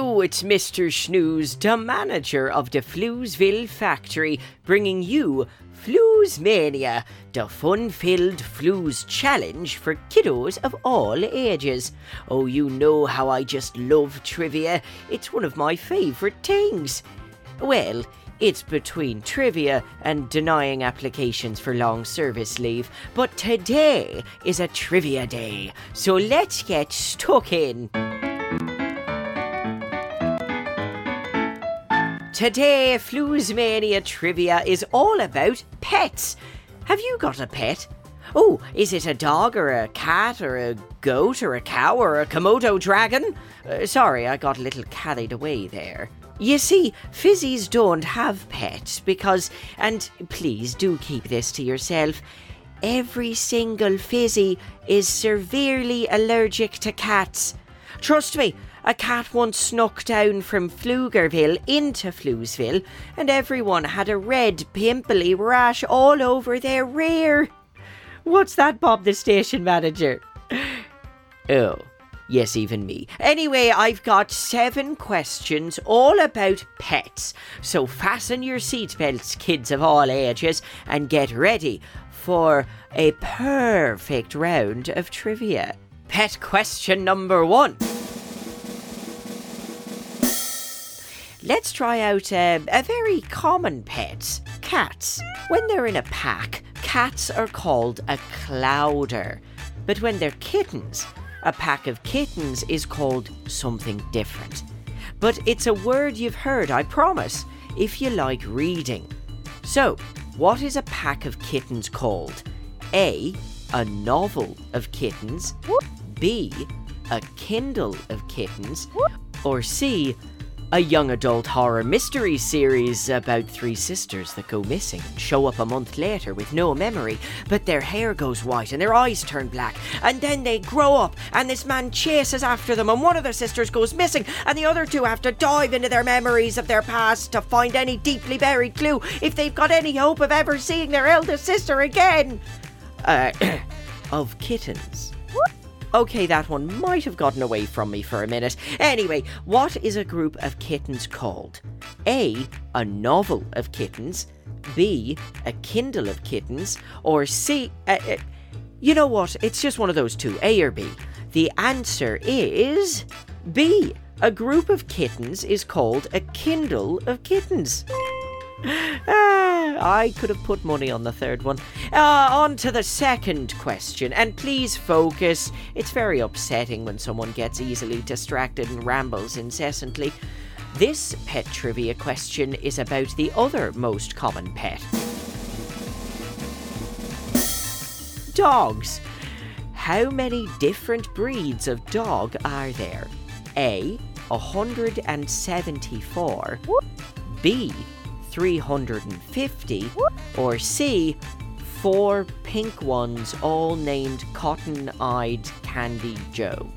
Hello, it's Mr. Schnooze, the manager of the Floozeville factory, bringing you Floozemania, the fun filled Flues challenge for kiddos of all ages. Oh, you know how I just love trivia, it's one of my favourite things. Well, it's between trivia and denying applications for long service leave, but today is a trivia day, so let's get stuck in. Today, Floozemania Trivia is all about pets. Have you got a pet? Oh, is it a dog or a cat or a goat or a cow or a Komodo dragon? Uh, sorry, I got a little carried away there. You see, fizzies don't have pets because, and please do keep this to yourself, every single fizzy is severely allergic to cats. Trust me, a cat once snuck down from Pflugerville into Floozeville, and everyone had a red, pimply rash all over their rear. What's that, Bob, the station manager? Oh, yes, even me. Anyway, I've got seven questions all about pets. So fasten your seatbelts, kids of all ages, and get ready for a perfect round of trivia. Pet question number one. Let's try out a, a very common pet cats. When they're in a pack, cats are called a clowder. But when they're kittens, a pack of kittens is called something different. But it's a word you've heard, I promise, if you like reading. So, what is a pack of kittens called? A. A novel of kittens. B. A Kindle of kittens. Or C a young adult horror mystery series about three sisters that go missing and show up a month later with no memory, but their hair goes white and their eyes turn black. And then they grow up, and this man chases after them, and one of their sisters goes missing, and the other two have to dive into their memories of their past to find any deeply buried clue if they've got any hope of ever seeing their eldest sister again. Uh, of kittens. Okay, that one might have gotten away from me for a minute. Anyway, what is a group of kittens called? A. A novel of kittens. B. A Kindle of kittens. Or C. Uh, uh, you know what? It's just one of those two, A or B. The answer is B. A group of kittens is called a Kindle of kittens. Ah, I could have put money on the third one. Uh, on to the second question, and please focus. It's very upsetting when someone gets easily distracted and rambles incessantly. This pet trivia question is about the other most common pet dogs. How many different breeds of dog are there? A. 174. B. 350, or C, four pink ones all named Cotton Eyed Candy Joe.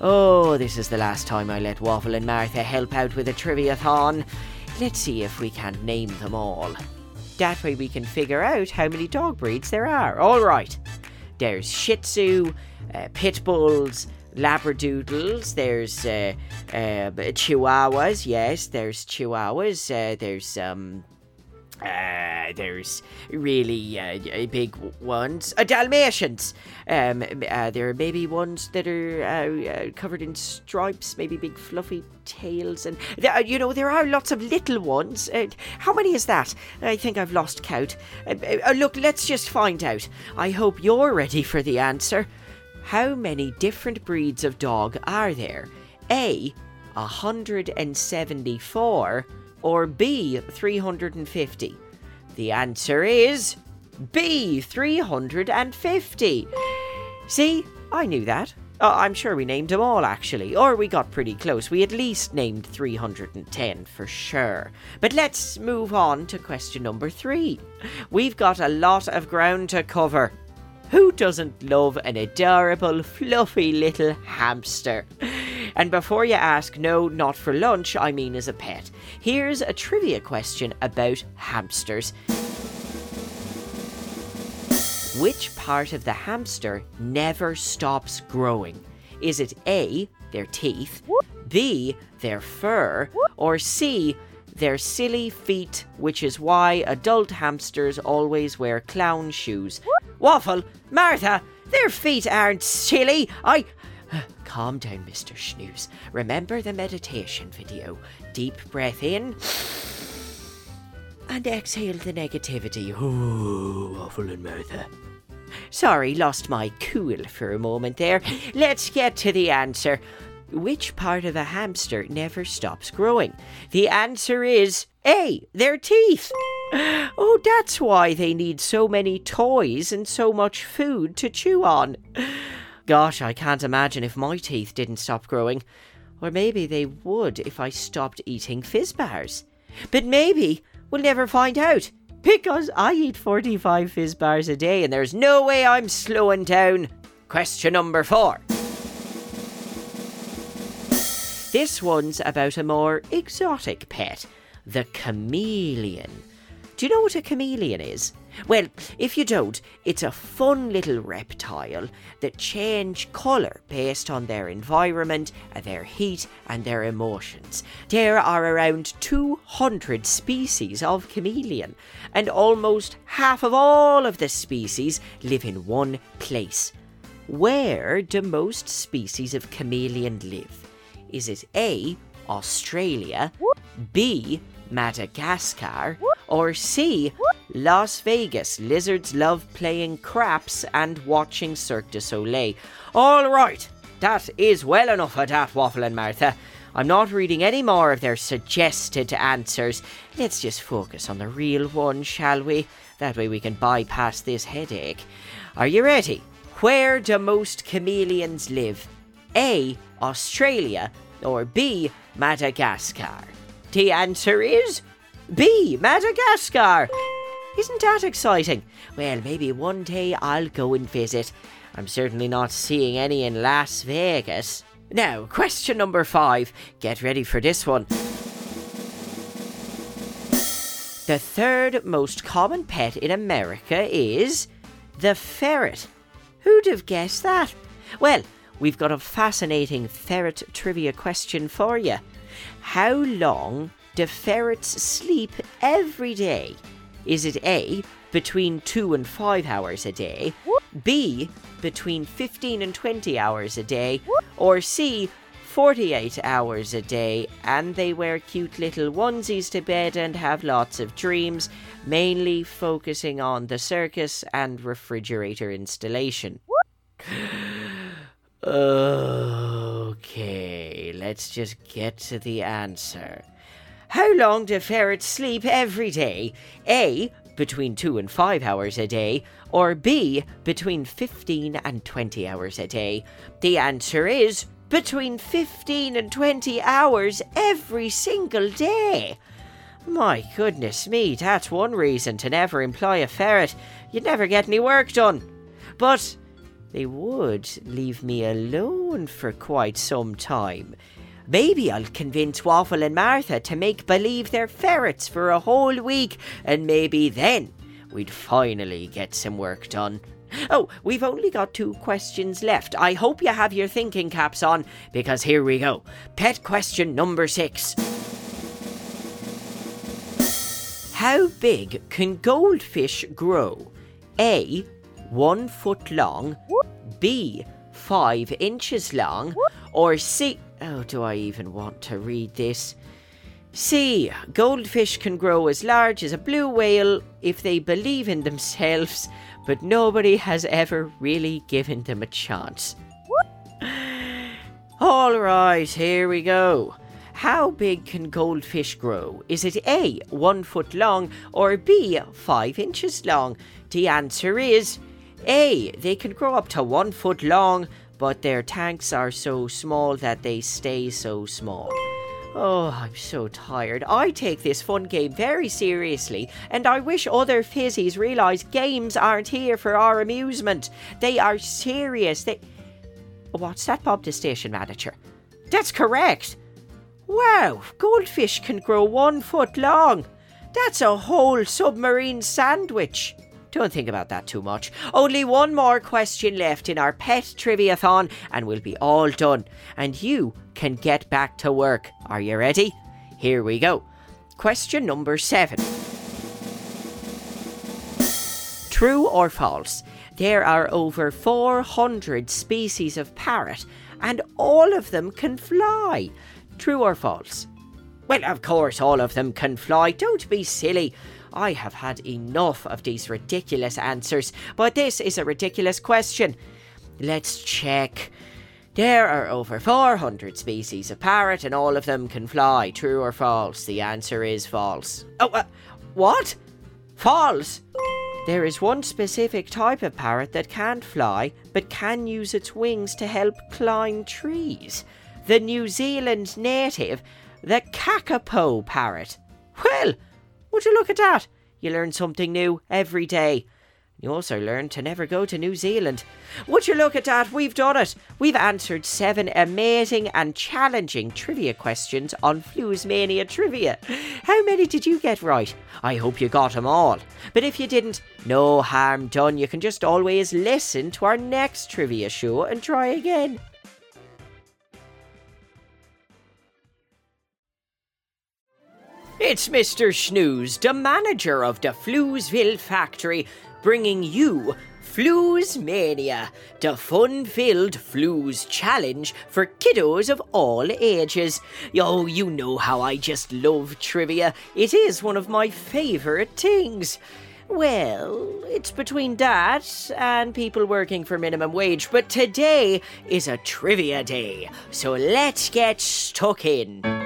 Oh, this is the last time I let Waffle and Martha help out with a trivia-thon. Let's see if we can't name them all. That way we can figure out how many dog breeds there are. All right. There's Shih Tzu, uh, Pit Bulls, Labradoodles, there's uh, uh, Chihuahuas, yes, there's Chihuahuas, uh, there's um, uh, there's really uh, big ones. Uh, Dalmatians. Um, uh, there are maybe ones that are uh, uh, covered in stripes, maybe big fluffy tails, and there, you know there are lots of little ones. Uh, how many is that? I think I've lost count. Uh, uh, look, let's just find out. I hope you're ready for the answer. How many different breeds of dog are there? A. 174 or B. 350? The answer is B. 350. See, I knew that. Uh, I'm sure we named them all actually, or we got pretty close. We at least named 310 for sure. But let's move on to question number three. We've got a lot of ground to cover. Who doesn't love an adorable, fluffy little hamster? And before you ask, no, not for lunch, I mean as a pet. Here's a trivia question about hamsters. Which part of the hamster never stops growing? Is it A, their teeth, B. Their fur. Or C. Their silly feet, which is why adult hamsters always wear clown shoes. Waffle, Martha, their feet aren't silly. I. Calm down, Mr. Schnooze. Remember the meditation video. Deep breath in. And exhale the negativity. Oh, Waffle and Martha. Sorry, lost my cool for a moment there. Let's get to the answer. Which part of a hamster never stops growing? The answer is A, their teeth. Oh, that's why they need so many toys and so much food to chew on. Gosh, I can't imagine if my teeth didn't stop growing. Or maybe they would if I stopped eating fizz bars. But maybe we'll never find out because I eat 45 fizz bars a day and there's no way I'm slowing down. Question number four. This one's about a more exotic pet, the chameleon. Do you know what a chameleon is? Well, if you don't, it's a fun little reptile that change colour based on their environment, their heat, and their emotions. There are around 200 species of chameleon, and almost half of all of the species live in one place. Where do most species of chameleon live? Is it A, Australia, B, Madagascar, or C, Las Vegas? Lizards love playing craps and watching Cirque du Soleil. All right, that is well enough of that, Waffle and Martha. I'm not reading any more of their suggested answers. Let's just focus on the real one, shall we? That way we can bypass this headache. Are you ready? Where do most chameleons live? A. Australia or B. Madagascar? The answer is B. Madagascar. Isn't that exciting? Well, maybe one day I'll go and visit. I'm certainly not seeing any in Las Vegas. Now, question number five. Get ready for this one. The third most common pet in America is the ferret. Who'd have guessed that? Well, we've got a fascinating ferret trivia question for you. How long do ferrets sleep every day? Is it A, between 2 and 5 hours a day, B, between 15 and 20 hours a day, or C, 48 hours a day, and they wear cute little onesies to bed and have lots of dreams, mainly focusing on the circus and refrigerator installation. Okay, let's just get to the answer. How long do ferrets sleep every day? A. Between 2 and 5 hours a day, or B. Between 15 and 20 hours a day? The answer is between 15 and 20 hours every single day. My goodness me, that's one reason to never employ a ferret. You'd never get any work done. But they would leave me alone for quite some time. Maybe I'll convince Waffle and Martha to make believe they're ferrets for a whole week, and maybe then we'd finally get some work done. Oh, we've only got two questions left. I hope you have your thinking caps on, because here we go. Pet question number six. How big can goldfish grow? A. One foot long. B. Five inches long. Or C. Oh, do I even want to read this? C. Goldfish can grow as large as a blue whale if they believe in themselves, but nobody has ever really given them a chance. All right, here we go. How big can goldfish grow? Is it A, one foot long, or B, five inches long? The answer is A. They can grow up to one foot long, but their tanks are so small that they stay so small. Oh, I'm so tired. I take this fun game very seriously, and I wish other fizzies realise games aren't here for our amusement. They are serious. They. What's that, Bob, the station manager? That's correct. Wow, goldfish can grow one foot long. That's a whole submarine sandwich. Don't think about that too much. Only one more question left in our pet triviathon, and we'll be all done. And you can get back to work. Are you ready? Here we go. Question number seven. True or false? There are over 400 species of parrot, and all of them can fly. True or false? Well, of course, all of them can fly. Don't be silly. I have had enough of these ridiculous answers, but this is a ridiculous question. Let's check. There are over 400 species of parrot, and all of them can fly. True or false? The answer is false. Oh, uh, what? False? There is one specific type of parrot that can't fly, but can use its wings to help climb trees. The New Zealand native, the kakapo parrot. Well, would you look at that? You learn something new every day. You also learn to never go to New Zealand. Would you look at that? We've done it. We've answered seven amazing and challenging trivia questions on Mania Trivia. How many did you get right? I hope you got them all. But if you didn't, no harm done. You can just always listen to our next trivia show and try again. It's Mr. Snooze, the manager of the Floozeville factory, bringing you Floozemania, the fun filled Flues challenge for kiddos of all ages. Oh, you know how I just love trivia. It is one of my favourite things. Well, it's between that and people working for minimum wage, but today is a trivia day, so let's get stuck in.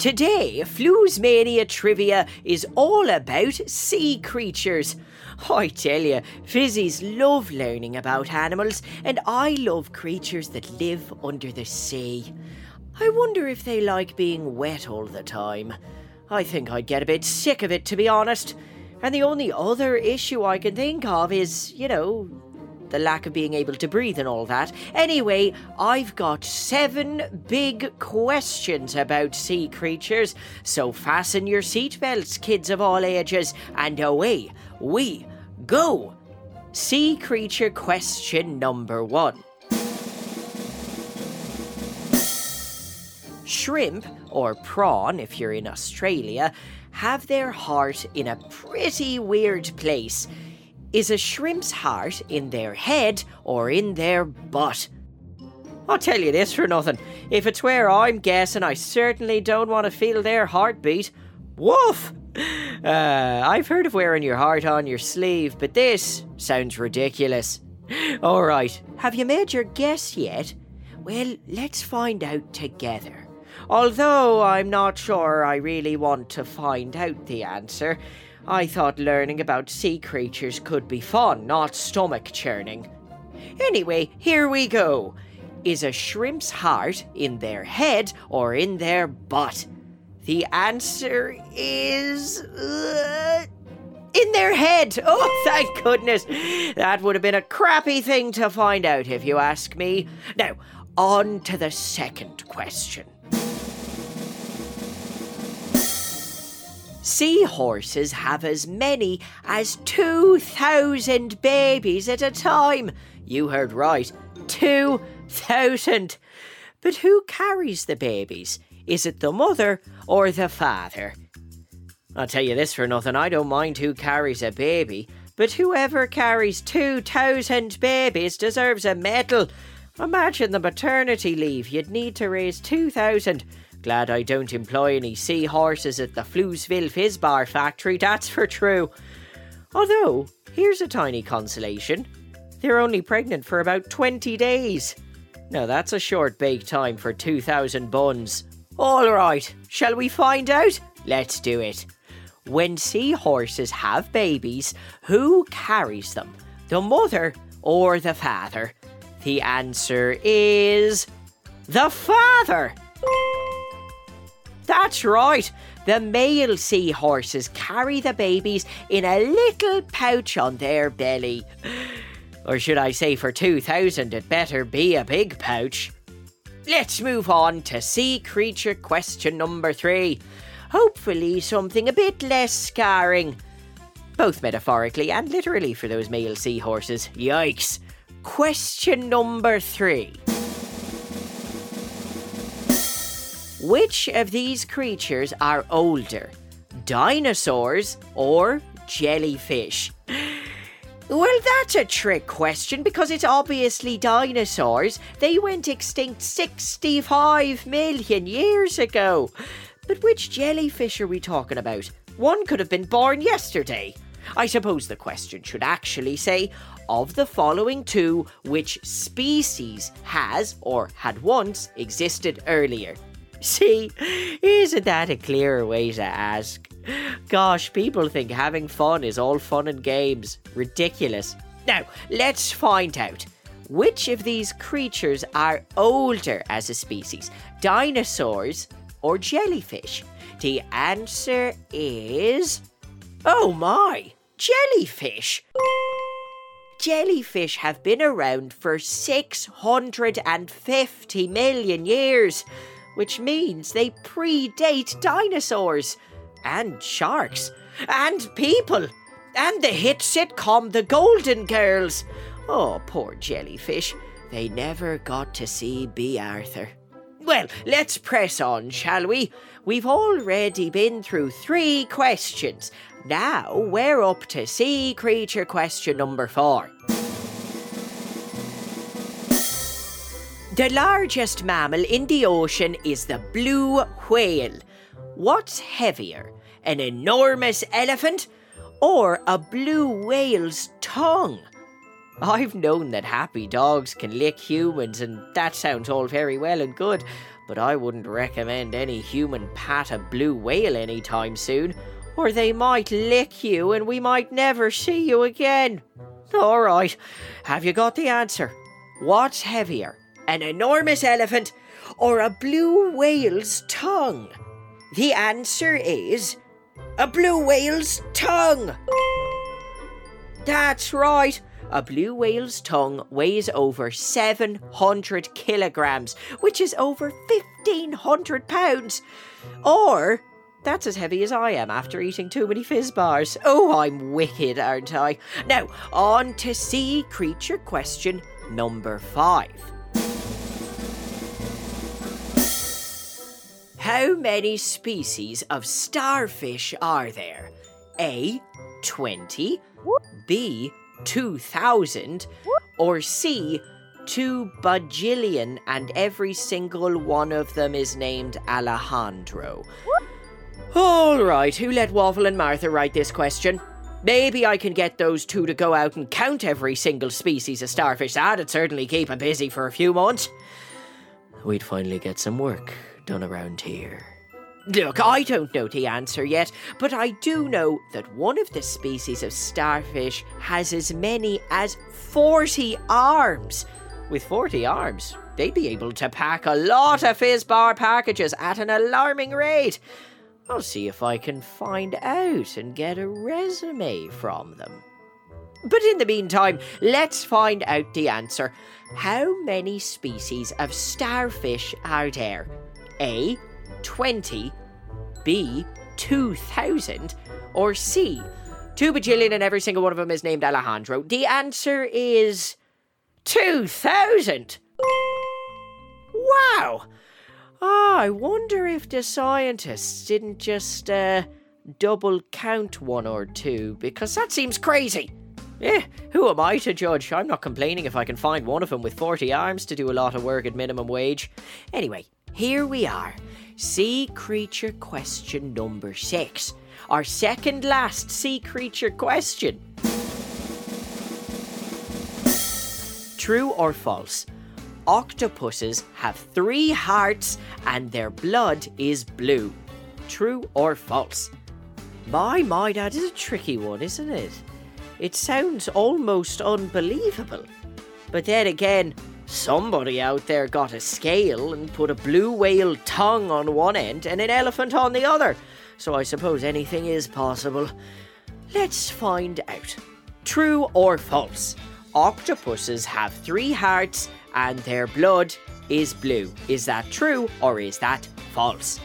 Today, Floozemania Trivia is all about sea creatures. I tell you, Fizzies love learning about animals, and I love creatures that live under the sea. I wonder if they like being wet all the time. I think I'd get a bit sick of it, to be honest. And the only other issue I can think of is, you know, the lack of being able to breathe and all that. Anyway, I've got seven big questions about sea creatures, so fasten your seatbelts, kids of all ages, and away we go. Sea creature question number one. Shrimp, or prawn if you're in Australia, have their heart in a pretty weird place. Is a shrimp's heart in their head or in their butt? I'll tell you this for nothing. If it's where I'm guessing, I certainly don't want to feel their heartbeat. Woof! Uh, I've heard of wearing your heart on your sleeve, but this sounds ridiculous. All right, have you made your guess yet? Well, let's find out together. Although I'm not sure I really want to find out the answer. I thought learning about sea creatures could be fun, not stomach churning. Anyway, here we go. Is a shrimp's heart in their head or in their butt? The answer is. Uh, in their head! Oh, thank goodness! That would have been a crappy thing to find out, if you ask me. Now, on to the second question. Seahorses have as many as 2,000 babies at a time. You heard right, 2,000. But who carries the babies? Is it the mother or the father? I'll tell you this for nothing, I don't mind who carries a baby, but whoever carries 2,000 babies deserves a medal. Imagine the maternity leave you'd need to raise 2,000 Glad I don't employ any seahorses at the Floozeville Fizzbar factory, that's for true. Although, here's a tiny consolation. They're only pregnant for about 20 days. Now that's a short bake time for 2,000 buns. Alright, shall we find out? Let's do it. When seahorses have babies, who carries them? The mother or the father? The answer is. the father! That's right. The male seahorses carry the babies in a little pouch on their belly. Or should I say, for 2000, it better be a big pouch. Let's move on to sea creature question number three. Hopefully, something a bit less scarring. Both metaphorically and literally for those male seahorses. Yikes. Question number three. Which of these creatures are older? Dinosaurs or jellyfish? Well, that's a trick question because it's obviously dinosaurs. They went extinct 65 million years ago. But which jellyfish are we talking about? One could have been born yesterday. I suppose the question should actually say of the following two, which species has or had once existed earlier? See, isn't that a clearer way to ask? Gosh, people think having fun is all fun and games. Ridiculous. Now, let's find out. Which of these creatures are older as a species? Dinosaurs or jellyfish? The answer is. Oh my! Jellyfish! Jellyfish have been around for 650 million years which means they predate dinosaurs and sharks and people and the hit sitcom The Golden Girls. Oh, poor jellyfish. They never got to see Bea Arthur. Well, let's press on, shall we? We've already been through three questions. Now we're up to sea creature question number four. The largest mammal in the ocean is the blue whale. What's heavier, an enormous elephant or a blue whale's tongue? I've known that happy dogs can lick humans, and that sounds all very well and good, but I wouldn't recommend any human pat a blue whale anytime soon, or they might lick you and we might never see you again. All right, have you got the answer? What's heavier, an enormous elephant, or a blue whale's tongue? The answer is a blue whale's tongue. That's right. A blue whale's tongue weighs over 700 kilograms, which is over 1500 pounds. Or that's as heavy as I am after eating too many fizz bars. Oh, I'm wicked, aren't I? Now, on to sea creature question number five. How many species of starfish are there? A. 20, B. 2000, or C. 2 bajillion, and every single one of them is named Alejandro. All right, who let Waffle and Martha write this question? Maybe I can get those two to go out and count every single species of starfish. That'd certainly keep 'em busy for a few months. We'd finally get some work done around here. Look, I don't know the answer yet, but I do know that one of the species of starfish has as many as 40 arms. With 40 arms, they'd be able to pack a lot of Fizzbar packages at an alarming rate. I'll see if I can find out and get a resume from them. But in the meantime, let's find out the answer. How many species of starfish are there? A. 20, B. 2000, or C. 2 bajillion and every single one of them is named Alejandro? The answer is 2000. Wow! Ah, I wonder if the scientists didn't just uh, double count one or two, because that seems crazy. Eh, who am I to judge? I'm not complaining if I can find one of them with 40 arms to do a lot of work at minimum wage. Anyway, here we are. Sea creature question number six. Our second last sea creature question. True or false? Octopuses have three hearts and their blood is blue. True or false? My, my, that is a tricky one, isn't it? It sounds almost unbelievable. But then again, somebody out there got a scale and put a blue whale tongue on one end and an elephant on the other. So I suppose anything is possible. Let's find out. True or false? Octopuses have three hearts and their blood is blue. Is that true or is that false?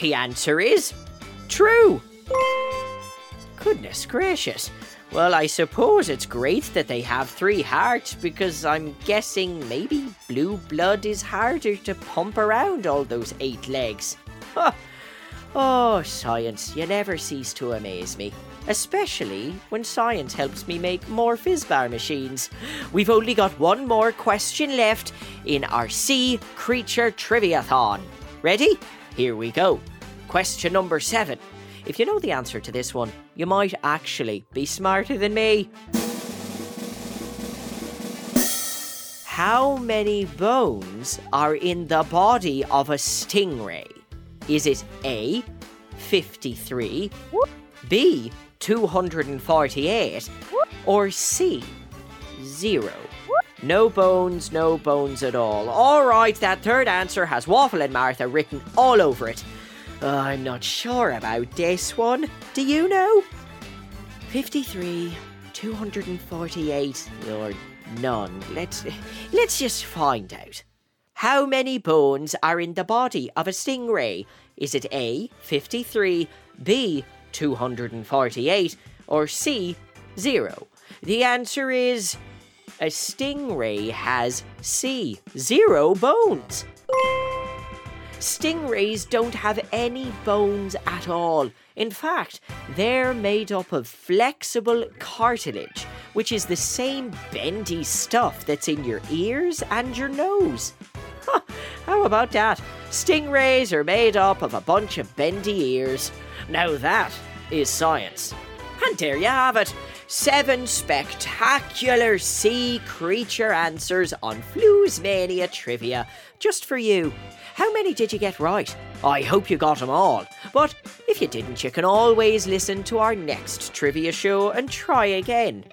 The answer is true. Goodness gracious. Well, I suppose it's great that they have three hearts because I'm guessing maybe blue blood is harder to pump around all those eight legs. Huh. Oh, science, you never cease to amaze me. Especially when science helps me make more Fizzbar machines. We've only got one more question left in our Sea Creature Triviathon. Ready? Here we go. Question number seven. If you know the answer to this one, you might actually be smarter than me. How many bones are in the body of a stingray? Is it A, 53, B, 248, or C, 0? No bones, no bones at all. All right, that third answer has Waffle and Martha written all over it. Uh, I'm not sure about this one. Do you know? 53, 248, or none. Let's let's just find out. How many bones are in the body of a stingray? Is it A, 53, B, 248, or C, 0? The answer is a stingray has C, zero bones. Stingrays don't have any bones at all. In fact, they're made up of flexible cartilage, which is the same bendy stuff that's in your ears and your nose. Huh, how about that? Stingrays are made up of a bunch of bendy ears. Now that is science. And there you have it. Seven spectacular sea creature answers on Floozemania trivia, just for you. How many did you get right? I hope you got them all. But if you didn't, you can always listen to our next trivia show and try again.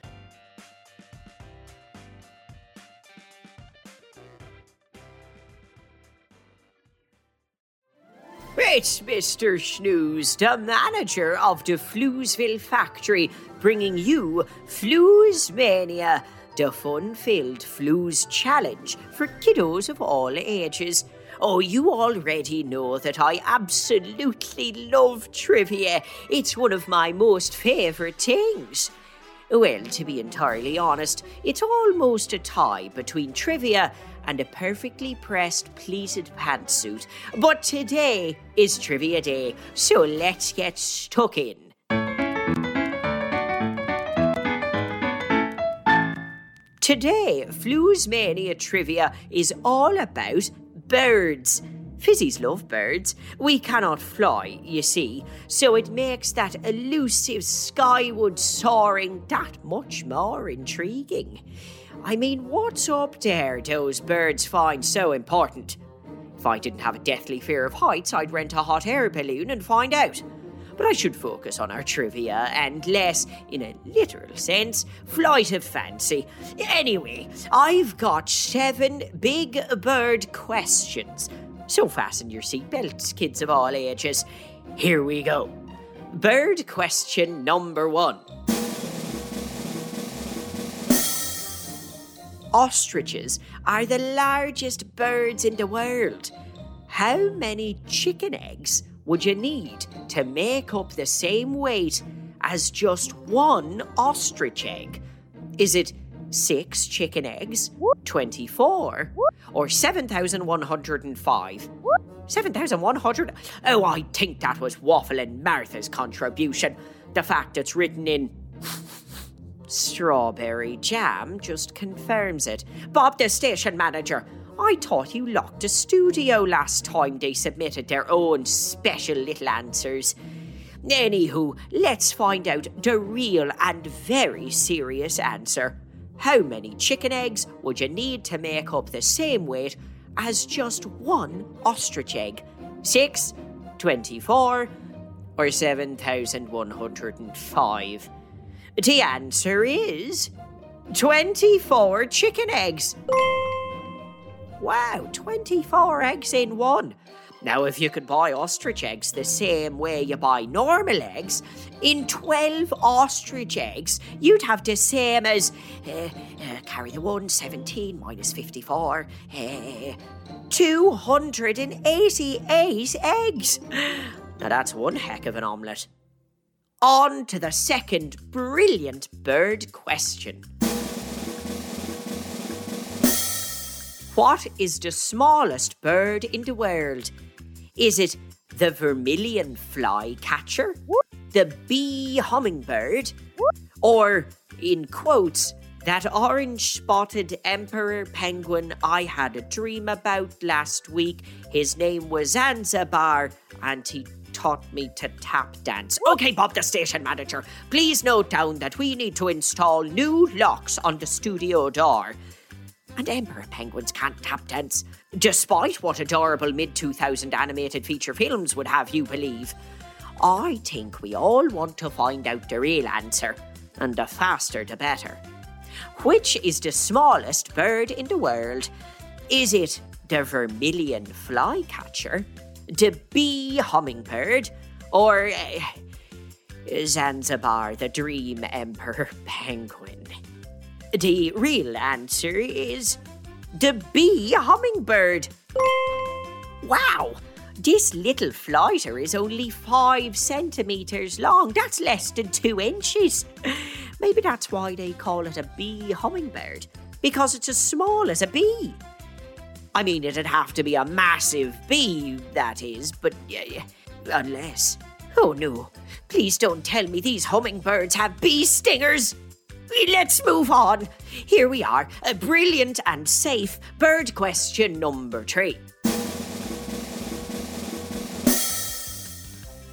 It's Mr. Snooze, the manager of the Floozeville factory, bringing you Floozemania, the fun filled Flooze challenge for kiddos of all ages. Oh, you already know that I absolutely love trivia. It's one of my most favourite things. Well, to be entirely honest, it's almost a tie between trivia and a perfectly pressed pleated pantsuit. But today is trivia day, so let's get stuck in. Today, Floozemania trivia is all about birds. Fizzies love birds. We cannot fly, you see, so it makes that elusive skyward soaring that much more intriguing. I mean, what's up there those birds find so important? If I didn't have a deathly fear of heights, I'd rent a hot air balloon and find out. But I should focus on our trivia and less, in a literal sense, flight of fancy. Anyway, I've got seven big bird questions. So fasten your seatbelts, kids of all ages. Here we go. Bird question number one. Ostriches are the largest birds in the world. How many chicken eggs would you need to make up the same weight as just one ostrich egg? Is it six chicken eggs, 24, or 7,105? 7,100? Oh, I think that was Waffle and Martha's contribution. The fact it's written in strawberry jam just confirms it. Bob, the station manager, I thought you locked the studio last time they submitted their own special little answers. Anywho, let's find out the real and very serious answer. How many chicken eggs would you need to make up the same weight as just one ostrich egg? Six, twenty-four, or 7,105? The answer is 24 chicken eggs. Wow, 24 eggs in one. Now, if you could buy ostrich eggs the same way you buy normal eggs, in 12 ostrich eggs, you'd have the same as. Uh, uh, carry the one, 17 minus 54. Uh, 288 eggs. Now that's one heck of an omelette. On to the second brilliant bird question. What is the smallest bird in the world? Is it the vermilion flycatcher, the bee hummingbird, or, in quotes, that orange spotted emperor penguin I had a dream about last week? His name was Zanzibar, and he taught me to tap dance. Okay, Bob, the station manager, please note down that we need to install new locks on the studio door. And Emperor Penguins can't tap dance, despite what adorable mid 2000 animated feature films would have you believe. I think we all want to find out the real answer, and the faster the better. Which is the smallest bird in the world? Is it the vermilion flycatcher, the bee hummingbird, or uh, Zanzibar, the dream emperor penguin? The real answer is the bee hummingbird. Wow! This little flighter is only five centimetres long. That's less than two inches. Maybe that's why they call it a bee hummingbird, because it's as small as a bee. I mean, it'd have to be a massive bee, that is, but uh, unless. Oh no, please don't tell me these hummingbirds have bee stingers. Let's move on. Here we are, a brilliant and safe bird question number three.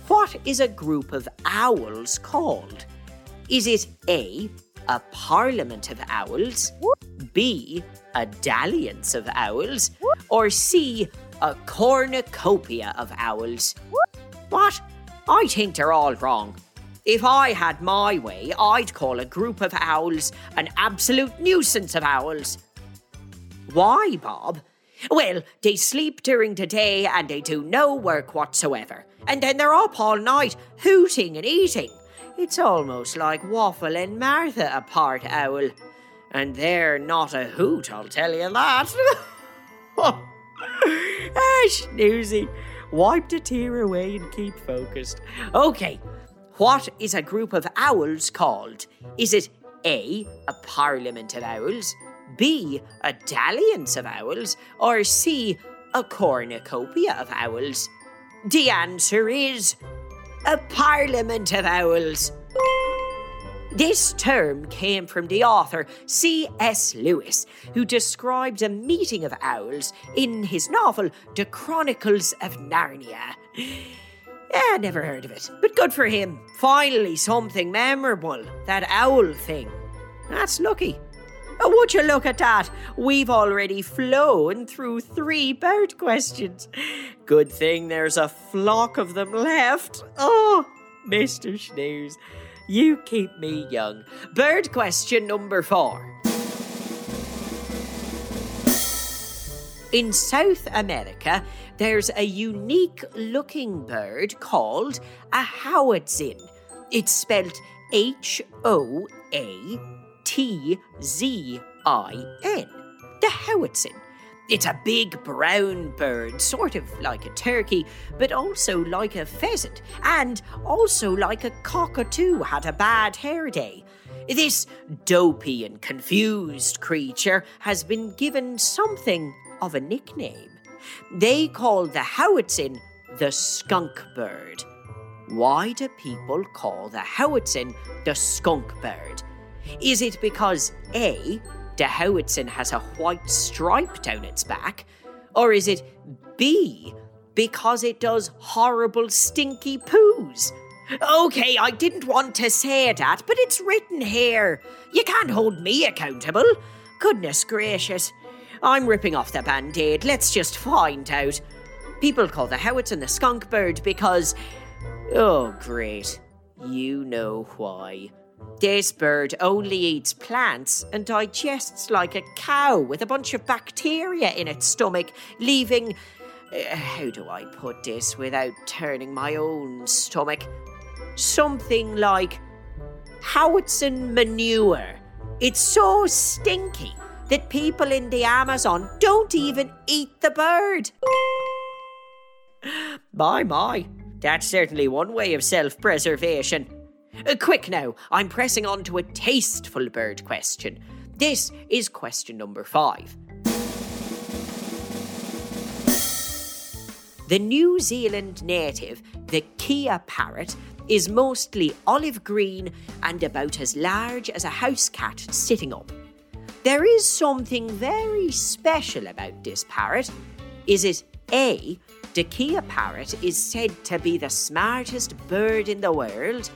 What is a group of owls called? Is it A, a parliament of owls, B, a dalliance of owls, or C, a cornucopia of owls? What? I think they're all wrong. If I had my way, I'd call a group of owls an absolute nuisance of owls. Why, Bob? Well, they sleep during the day and they do no work whatsoever. And then they're up all night, hooting and eating. It's almost like Waffle and Martha a part owl. And they're not a hoot, I'll tell you that. ah, snoozy. Wipe the tear away and keep focused. Okay, what is a group of owls called? Is it A, a parliament of owls, B, a dalliance of owls, or C, a cornucopia of owls? The answer is a parliament of owls. This term came from the author C.S. Lewis, who described a meeting of owls in his novel The Chronicles of Narnia. Yeah, never heard of it, but good for him. Finally, something memorable. That owl thing. That's lucky. Oh, would you look at that? We've already flown through three bird questions. Good thing there's a flock of them left. Oh, Mr. Snooze, you keep me young. Bird question number four. In South America, there's a unique looking bird called a hoatzin. It's spelled H O A T Z I N. The hoatzin. It's a big brown bird, sort of like a turkey, but also like a pheasant, and also like a cockatoo had a bad hair day. This dopey and confused creature has been given something of a nickname. They call the hoatzin the skunk bird. Why do people call the hoatzin the skunk bird? Is it because A, the hoatzin has a white stripe down its back? Or is it B, because it does horrible stinky poos? Okay, I didn't want to say that, but it's written here. You can't hold me accountable. Goodness gracious. I'm ripping off the band aid. Let's just find out. People call the hoatzin the skunk bird because. Oh, great. You know why. This bird only eats plants and digests like a cow with a bunch of bacteria in its stomach, leaving. Uh, how do I put this without turning my own stomach? Something like hoatzin manure. It's so stinky that people in the Amazon don't even eat the bird. My, my. That's certainly one way of self preservation. Uh, quick now, I'm pressing on to a tasteful bird question. This is question number five. The New Zealand native, the Kea parrot, is mostly olive green and about as large as a house cat sitting up. There is something very special about this parrot. Is it A, the kea parrot is said to be the smartest bird in the world?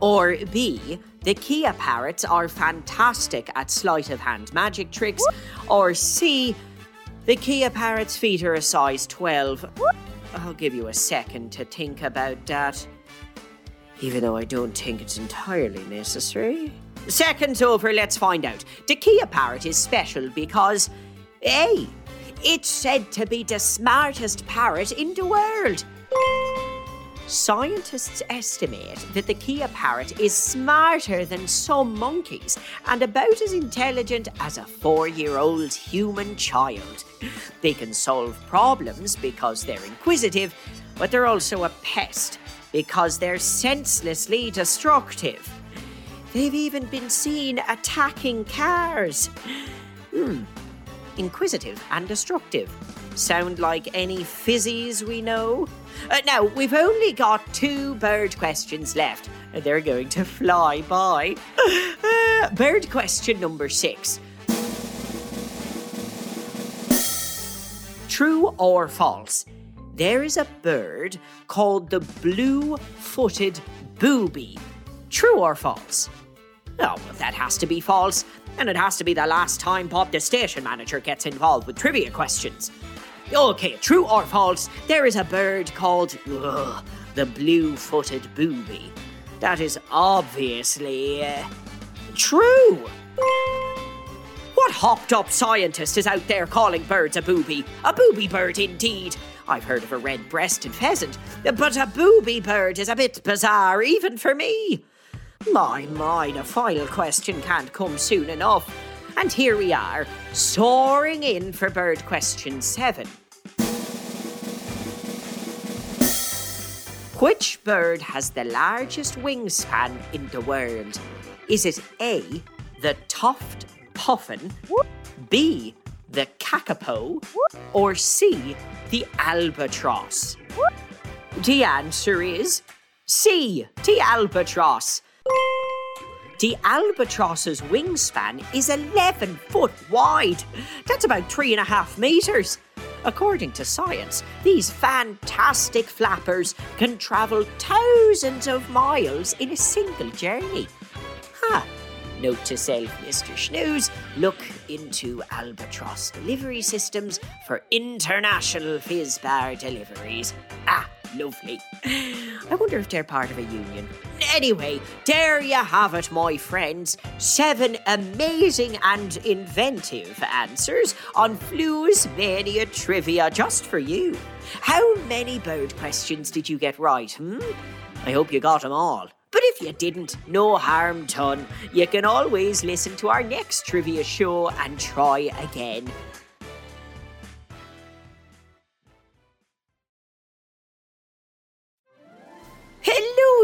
Or B, the kea parrots are fantastic at sleight of hand magic tricks? Or C, the kea parrot's feet are a size 12? I'll give you a second to think about that. Even though I don't think it's entirely necessary. Seconds over, let's find out. The kea parrot is special because A. It's said to be the smartest parrot in the world. Scientists estimate that the kea parrot is smarter than some monkeys and about as intelligent as a four year old human child. They can solve problems because they're inquisitive, but they're also a pest because they're senselessly destructive. They've even been seen attacking cars. Hmm. Inquisitive and destructive. Sound like any fizzies we know? Uh, now, we've only got two bird questions left. They're going to fly by. Uh, bird question number six. True or false? There is a bird called the blue footed booby. True or false? Oh, well, that has to be false. And it has to be the last time Bob, the station manager, gets involved with trivia questions. Okay, true or false, there is a bird called ugh, the blue footed booby. That is obviously uh, true. What hopped up scientist is out there calling birds a booby? A booby bird, indeed. I've heard of a red breasted pheasant, but a booby bird is a bit bizarre, even for me. My, my, the final question can't come soon enough. And here we are, soaring in for bird question seven. Which bird has the largest wingspan in the world? Is it A, the tuft puffin, B, the kakapo, or C, the albatross? The answer is C, the albatross. The albatross's wingspan is 11 foot wide. That's about three and a half metres. According to science, these fantastic flappers can travel thousands of miles in a single journey. Huh. Note to self, Mr. Snooze, look into Albatross delivery systems for international Fizzbar deliveries. Ah, lovely. I wonder if they're part of a union. Anyway, there you have it, my friends. Seven amazing and inventive answers on Floozemania Trivia just for you. How many bird questions did you get right, hmm? I hope you got them all. But if you didn't, no harm done. You can always listen to our next trivia show and try again.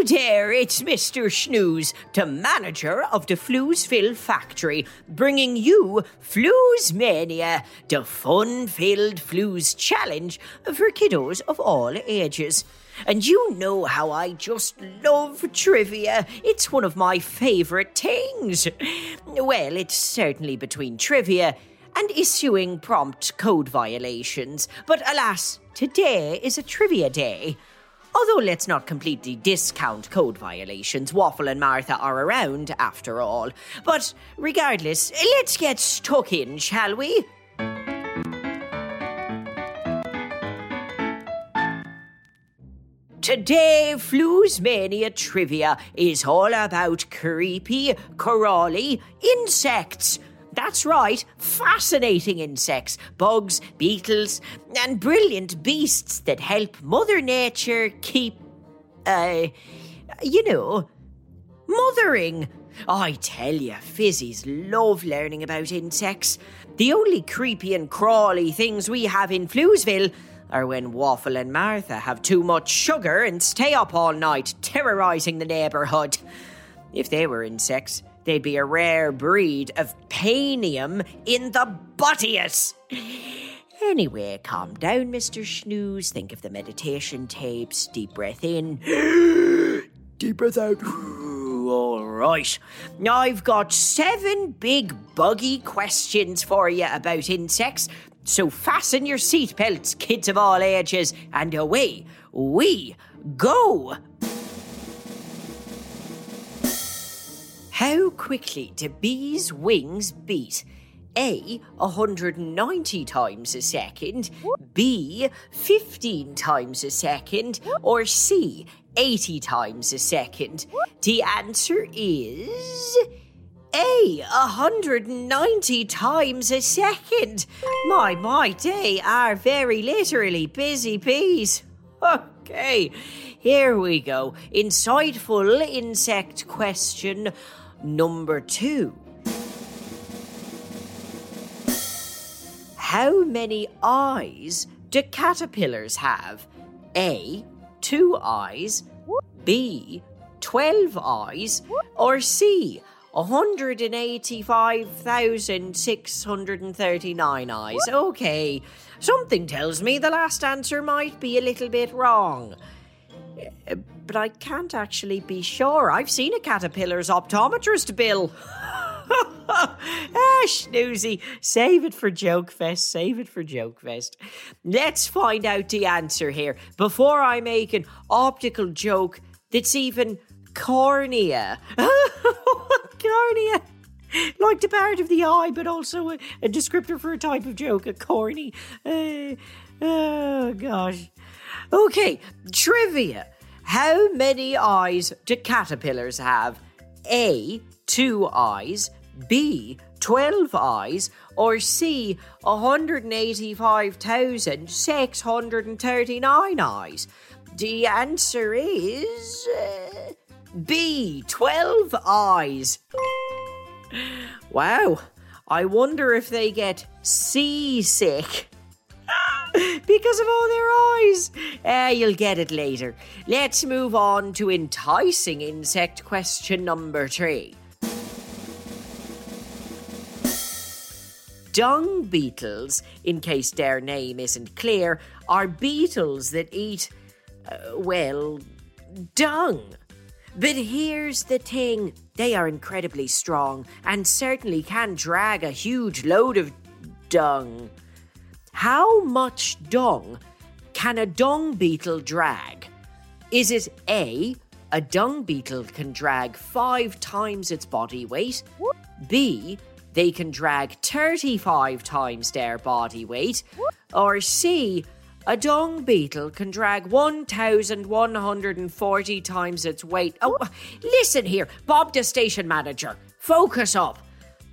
There, it's Mr. Snooze, the manager of the Floozeville factory, bringing you Floozemania, the fun filled Flooze challenge for kiddos of all ages. And you know how I just love trivia. It's one of my favourite things. Well, it's certainly between trivia and issuing prompt code violations. But alas, today is a trivia day. Although let's not completely discount code violations, Waffle and Martha are around after all. But regardless, let's get stuck in, shall we? Today, Floozemania Trivia is all about creepy, crawly insects. That's right, fascinating insects, bugs, beetles, and brilliant beasts that help Mother Nature keep, uh, you know, mothering. I tell you, fizzies love learning about insects. The only creepy and crawly things we have in Floozeville are when Waffle and Martha have too much sugar and stay up all night terrorizing the neighborhood. If they were insects, they'd be a rare breed of panium in the buttius. Anyway, calm down, Mr. Snooze. Think of the meditation tapes. Deep breath in. Deep breath out. All right. Now I've got seven big buggy questions for you about insects. So fasten your seatbelts, kids of all ages, and away we go. How quickly do bees' wings beat? A. 190 times a second, B. 15 times a second, or C. 80 times a second? The answer is. A, 190 times a second. My, my, they are very literally busy bees. Okay, here we go. Insightful insect question number two. How many eyes do caterpillars have? A. Two eyes. B. Twelve eyes. Or C. 185,639 eyes. Okay, something tells me the last answer might be a little bit wrong. But I can't actually be sure. I've seen a caterpillar's optometrist bill. ah, snoozy. Save it for Joke Fest. Save it for Joke Fest. Let's find out the answer here before I make an optical joke that's even cornea. cornea. Like the part of the eye, but also a, a descriptor for a type of joke, a corny. Uh, oh, gosh. Okay, trivia. How many eyes do caterpillars have? A. Two eyes. B. 12 eyes. Or C. 185,639 eyes. The answer is. Uh, B. 12 eyes. Wow. I wonder if they get seasick. because of all their eyes. Ah, you'll get it later. Let's move on to enticing insect question number three. Dung beetles, in case their name isn't clear, are beetles that eat, uh, well, dung. But here's the thing they are incredibly strong and certainly can drag a huge load of dung. How much dung can a dung beetle drag? Is it A, a dung beetle can drag five times its body weight? B, they can drag 35 times their body weight? Or C, a dung beetle can drag 1,140 times its weight? Oh, listen here, Bob, the station manager, focus up.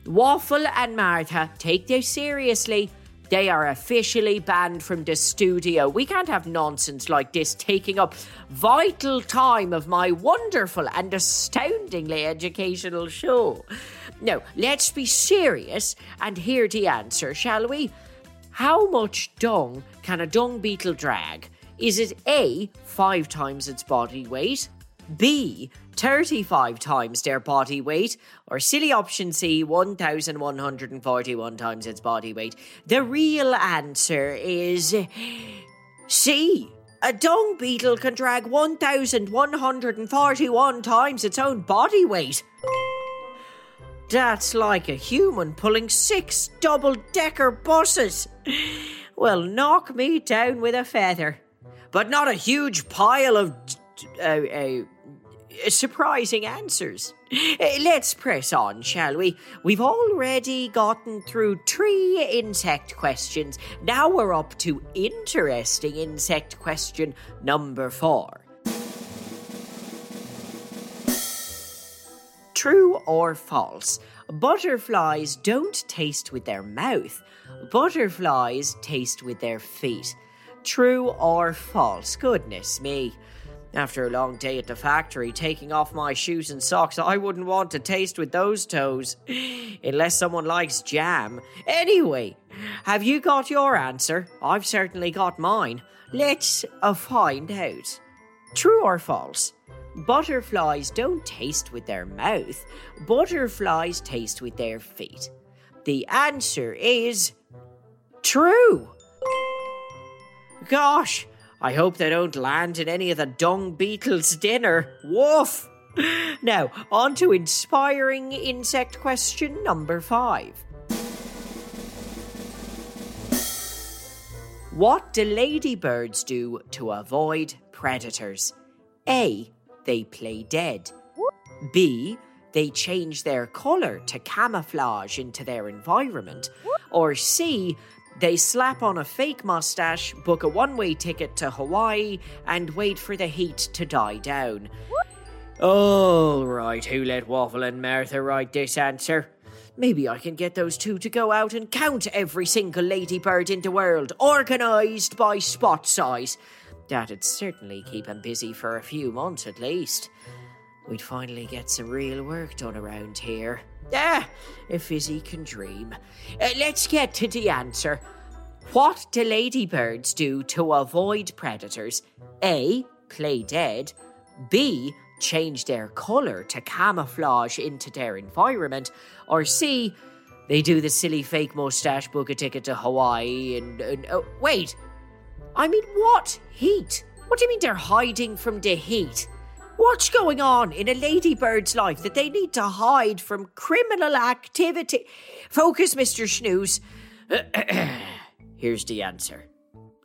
Waffle and Martha, take this seriously. They are officially banned from the studio. We can't have nonsense like this taking up vital time of my wonderful and astoundingly educational show. Now, let's be serious and hear the answer, shall we? How much dung can a dung beetle drag? Is it A, five times its body weight? B, 35 times their body weight, or silly option C, 1,141 times its body weight. The real answer is C. A dung beetle can drag 1,141 times its own body weight. That's like a human pulling six double decker buses. Well, knock me down with a feather. But not a huge pile of uh, uh, surprising answers. Uh, Let's press on, shall we? We've already gotten through three insect questions. Now we're up to interesting insect question number four. True or false? Butterflies don't taste with their mouth. Butterflies taste with their feet. True or false? Goodness me. After a long day at the factory, taking off my shoes and socks, I wouldn't want to taste with those toes. Unless someone likes jam. Anyway, have you got your answer? I've certainly got mine. Let's uh, find out. True or false? Butterflies don't taste with their mouth, butterflies taste with their feet. The answer is true. Gosh, I hope they don't land in any of the dung beetles' dinner. Woof! Now, on to inspiring insect question number five. What do ladybirds do to avoid predators? A. They play dead. B. They change their colour to camouflage into their environment. Or C. They slap on a fake mustache, book a one way ticket to Hawaii, and wait for the heat to die down. All right, who let Waffle and Martha write this answer? Maybe I can get those two to go out and count every single ladybird in the world, organised by spot size. That'd certainly keep him busy for a few months at least. We'd finally get some real work done around here. Ah, if Fizzy can dream. Uh, let's get to the answer. What do ladybirds do to avoid predators? A. Play dead. B. Change their colour to camouflage into their environment. Or C. They do the silly fake mustache book a ticket to Hawaii and. and oh, wait! I mean, what heat? What do you mean they're hiding from the heat? What's going on in a ladybird's life that they need to hide from criminal activity? Focus, Mr. Snooze. Here's the answer.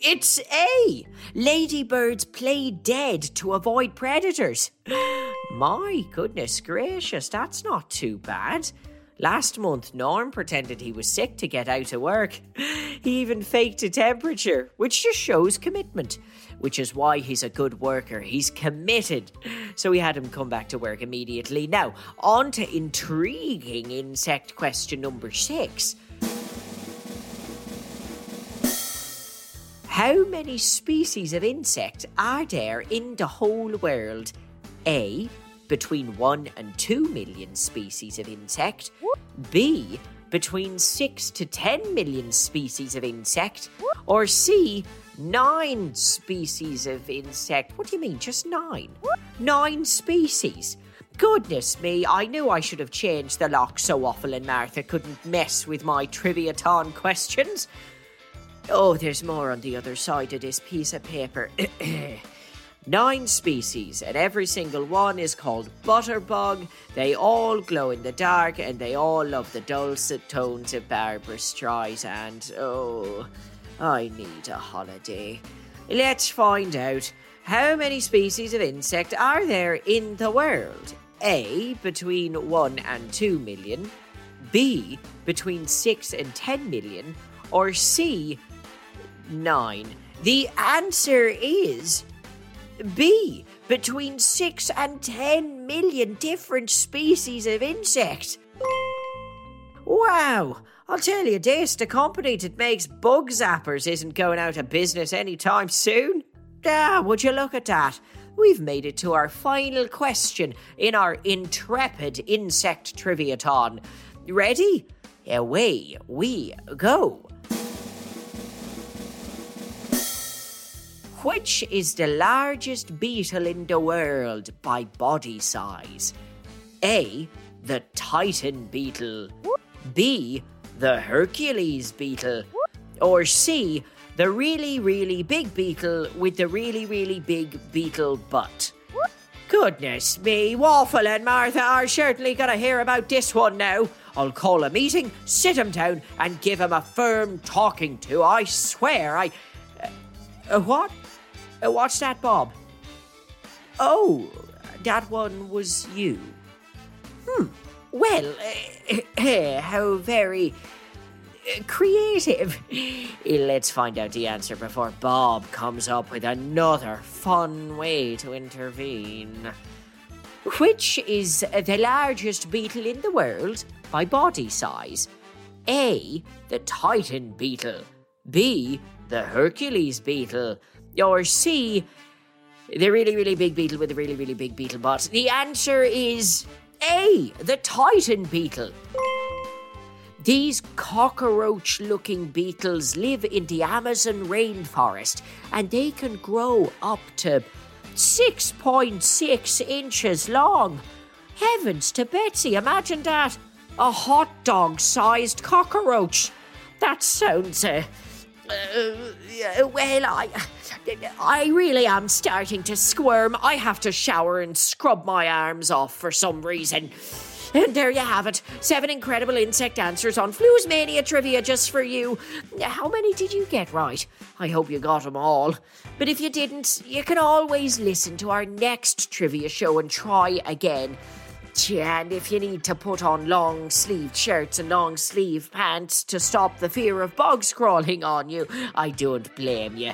It's A. Ladybirds play dead to avoid predators. My goodness gracious, that's not too bad. Last month, Norm pretended he was sick to get out of work. He even faked a temperature, which just shows commitment, which is why he's a good worker. He's committed. So we had him come back to work immediately. Now, on to intriguing insect question number six. How many species of insect are there in the whole world? A. Between 1 and 2 million species of insect. B. Between 6 to 10 million species of insect. Or C. 9 species of insect. What do you mean, just 9? 9 species. Goodness me, I knew I should have changed the lock so Waffle and Martha couldn't mess with my Triviaton questions. Oh, there's more on the other side of this piece of paper. Nine species, and every single one is called Butterbug. They all glow in the dark, and they all love the dulcet tones of Barbra Streisand. Oh, I need a holiday. Let's find out how many species of insect are there in the world? A. Between 1 and 2 million. B. Between 6 and 10 million. Or C nine. The answer is B. Between 6 and 10 million different species of insect. Wow! I'll tell you this the company that makes bug zappers isn't going out of business anytime soon. Ah, would you look at that? We've made it to our final question in our intrepid insect triviaton. Ready? Away we go. Which is the largest beetle in the world by body size? A. The Titan beetle. B. The Hercules beetle. Or C. The really, really big beetle with the really, really big beetle butt. Goodness me, Waffle and Martha are certainly going to hear about this one now. I'll call a meeting, sit 'em down, and give 'em a firm talking to. I swear, I. Uh, what? Uh, what's that, Bob? Oh, that one was you. Hmm. Well, uh, how very uh, creative. Let's find out the answer before Bob comes up with another fun way to intervene. Which is the largest beetle in the world by body size? A. The Titan beetle. B. The Hercules beetle. Or C, The really, really big beetle with a really, really big beetle butt. The answer is A, the Titan beetle. These cockroach looking beetles live in the Amazon rainforest and they can grow up to 6.6 inches long. Heavens to Betsy, imagine that! A hot dog sized cockroach. That sounds. Uh, uh, well, I. I really am starting to squirm. I have to shower and scrub my arms off for some reason. And there you have it. Seven incredible insect answers on Floozemania trivia just for you. How many did you get right? I hope you got them all. But if you didn't, you can always listen to our next trivia show and try again. And if you need to put on long sleeved shirts and long sleeve pants to stop the fear of bugs crawling on you, I don't blame you.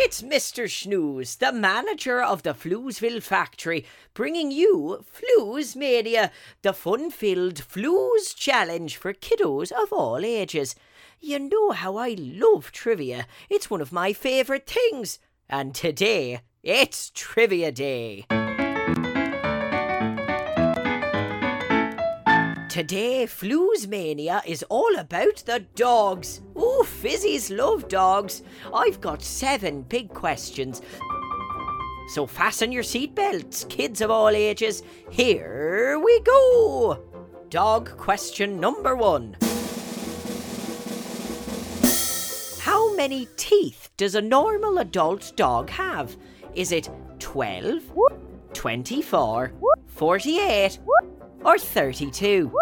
It's Mr. Snooze, the manager of the Floozeville factory, bringing you Floozemania, the fun filled Flooze challenge for kiddos of all ages. You know how I love trivia, it's one of my favourite things. And today, it's Trivia Day. Today, Floozemania is all about the dogs. Oh, fizzies love dogs. I've got seven big questions. So fasten your seatbelts, kids of all ages. Here we go. Dog question number one. How many teeth does a normal adult dog have? Is it 12, 24, 48, or 32?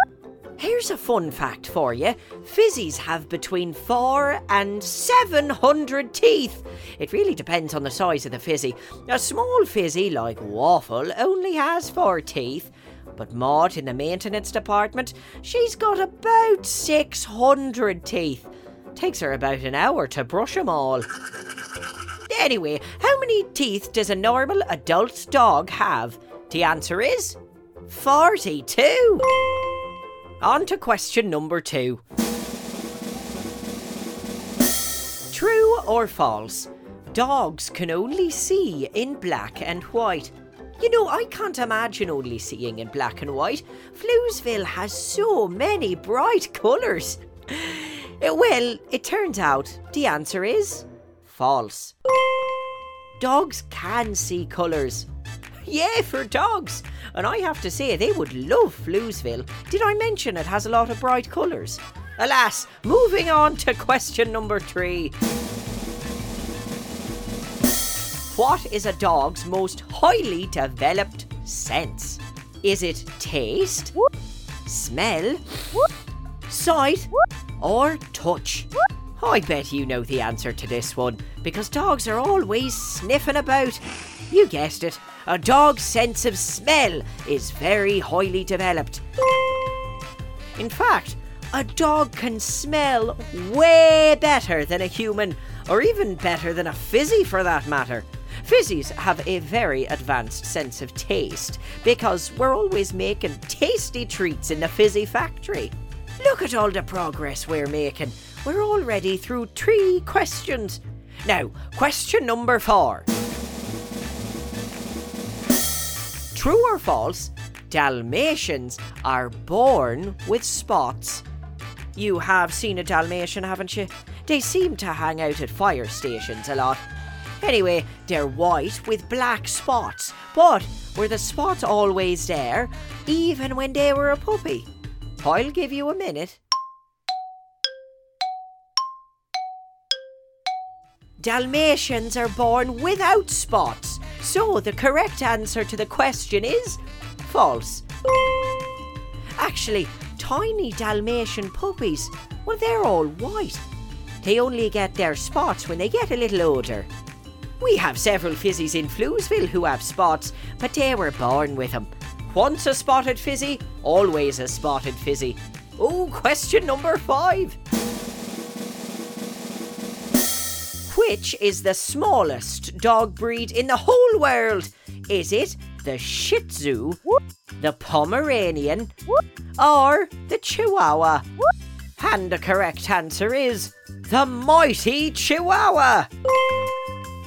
Here's a fun fact for you. Fizzies have between 4 and 700 teeth. It really depends on the size of the fizzy. A small fizzy like Waffle only has 4 teeth. But Maud in the maintenance department, she's got about 600 teeth. Takes her about an hour to brush them all. Anyway, how many teeth does a normal adult dog have? The answer is 42. On to question number two. True or false? Dogs can only see in black and white. You know, I can't imagine only seeing in black and white. Floozeville has so many bright colours. Well, it turns out the answer is false. Dogs can see colours. Yeah, for dogs. And I have to say, they would love Floozeville. Did I mention it has a lot of bright colours? Alas, moving on to question number three. What is a dog's most highly developed sense? Is it taste, smell, sight, or touch? I bet you know the answer to this one because dogs are always sniffing about. You guessed it, a dog's sense of smell is very highly developed. In fact, a dog can smell way better than a human, or even better than a fizzy for that matter. Fizzies have a very advanced sense of taste because we're always making tasty treats in the fizzy factory. Look at all the progress we're making. We're already through three questions. Now, question number four. True or false, Dalmatians are born with spots. You have seen a Dalmatian, haven't you? They seem to hang out at fire stations a lot. Anyway, they're white with black spots, but were the spots always there, even when they were a puppy? I'll give you a minute. Dalmatians are born without spots. So the correct answer to the question is false. Actually, tiny Dalmatian puppies, well, they're all white. They only get their spots when they get a little older. We have several fizzies in Floozeville who have spots, but they were born with them. Once a spotted fizzy, always a spotted fizzy. Oh, question number five. Which is the smallest dog breed in the whole world? Is it the Shih Tzu, the Pomeranian, or the Chihuahua? And the correct answer is the mighty Chihuahua.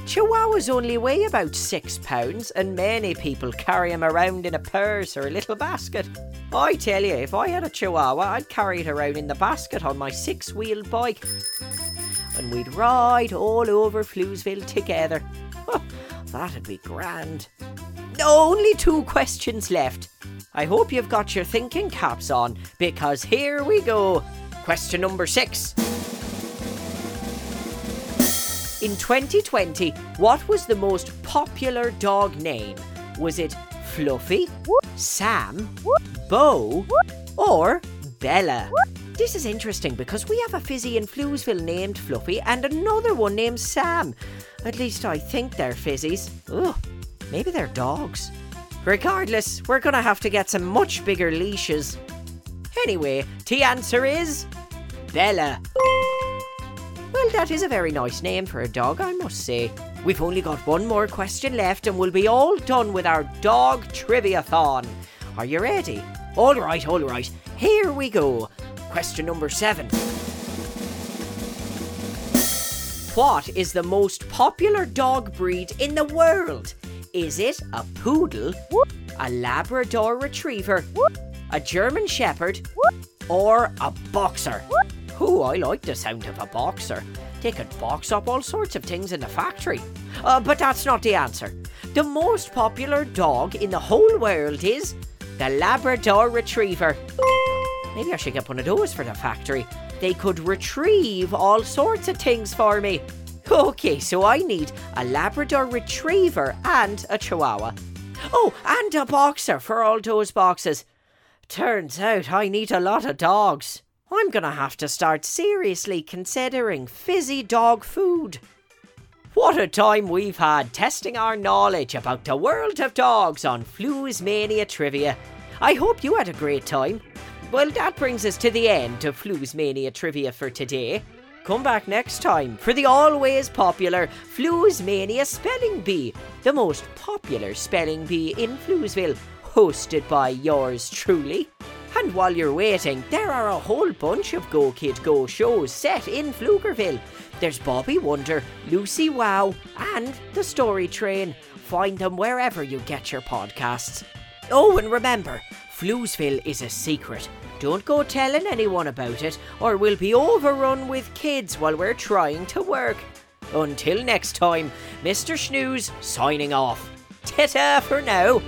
Chihuahuas only weigh about six pounds, and many people carry them around in a purse or a little basket. I tell you, if I had a Chihuahua, I'd carry it around in the basket on my six wheeled bike. And we'd ride all over Floozeville together. That'd be grand. Only two questions left. I hope you've got your thinking caps on, because here we go. Question number six. In 2020, what was the most popular dog name? Was it Fluffy, Sam, Bo, or Bella? This is interesting because we have a fizzy in Floozeville named Fluffy and another one named Sam. At least I think they're fizzies. Ugh, maybe they're dogs. Regardless, we're gonna have to get some much bigger leashes. Anyway, the answer is Bella. Well, that is a very nice name for a dog, I must say. We've only got one more question left and we'll be all done with our dog trivia-thon. Are you ready? All right, all right. Here we go. Question number seven. What is the most popular dog breed in the world? Is it a poodle, a Labrador retriever, a German shepherd, or a boxer? Oh, I like the sound of a boxer. They could box up all sorts of things in the factory. Uh, but that's not the answer. The most popular dog in the whole world is the Labrador Retriever. Maybe I should get one of those for the factory. They could retrieve all sorts of things for me. Okay, so I need a Labrador Retriever and a Chihuahua. Oh, and a boxer for all those boxes. Turns out I need a lot of dogs. I'm gonna have to start seriously considering fizzy dog food. What a time we've had testing our knowledge about the world of dogs on Floozemania Trivia. I hope you had a great time. Well, that brings us to the end of Floozemania Trivia for today. Come back next time for the always popular Floozemania Spelling Bee, the most popular spelling bee in Floozeville, hosted by yours truly. And while you're waiting, there are a whole bunch of Go Kid Go shows set in Floozeville. There's Bobby Wonder, Lucy Wow, and The Story Train. Find them wherever you get your podcasts. Oh, and remember, Floozeville is a secret. Don't go telling anyone about it, or we'll be overrun with kids while we're trying to work. Until next time, Mr. Snooze signing off. Ta-ta for now.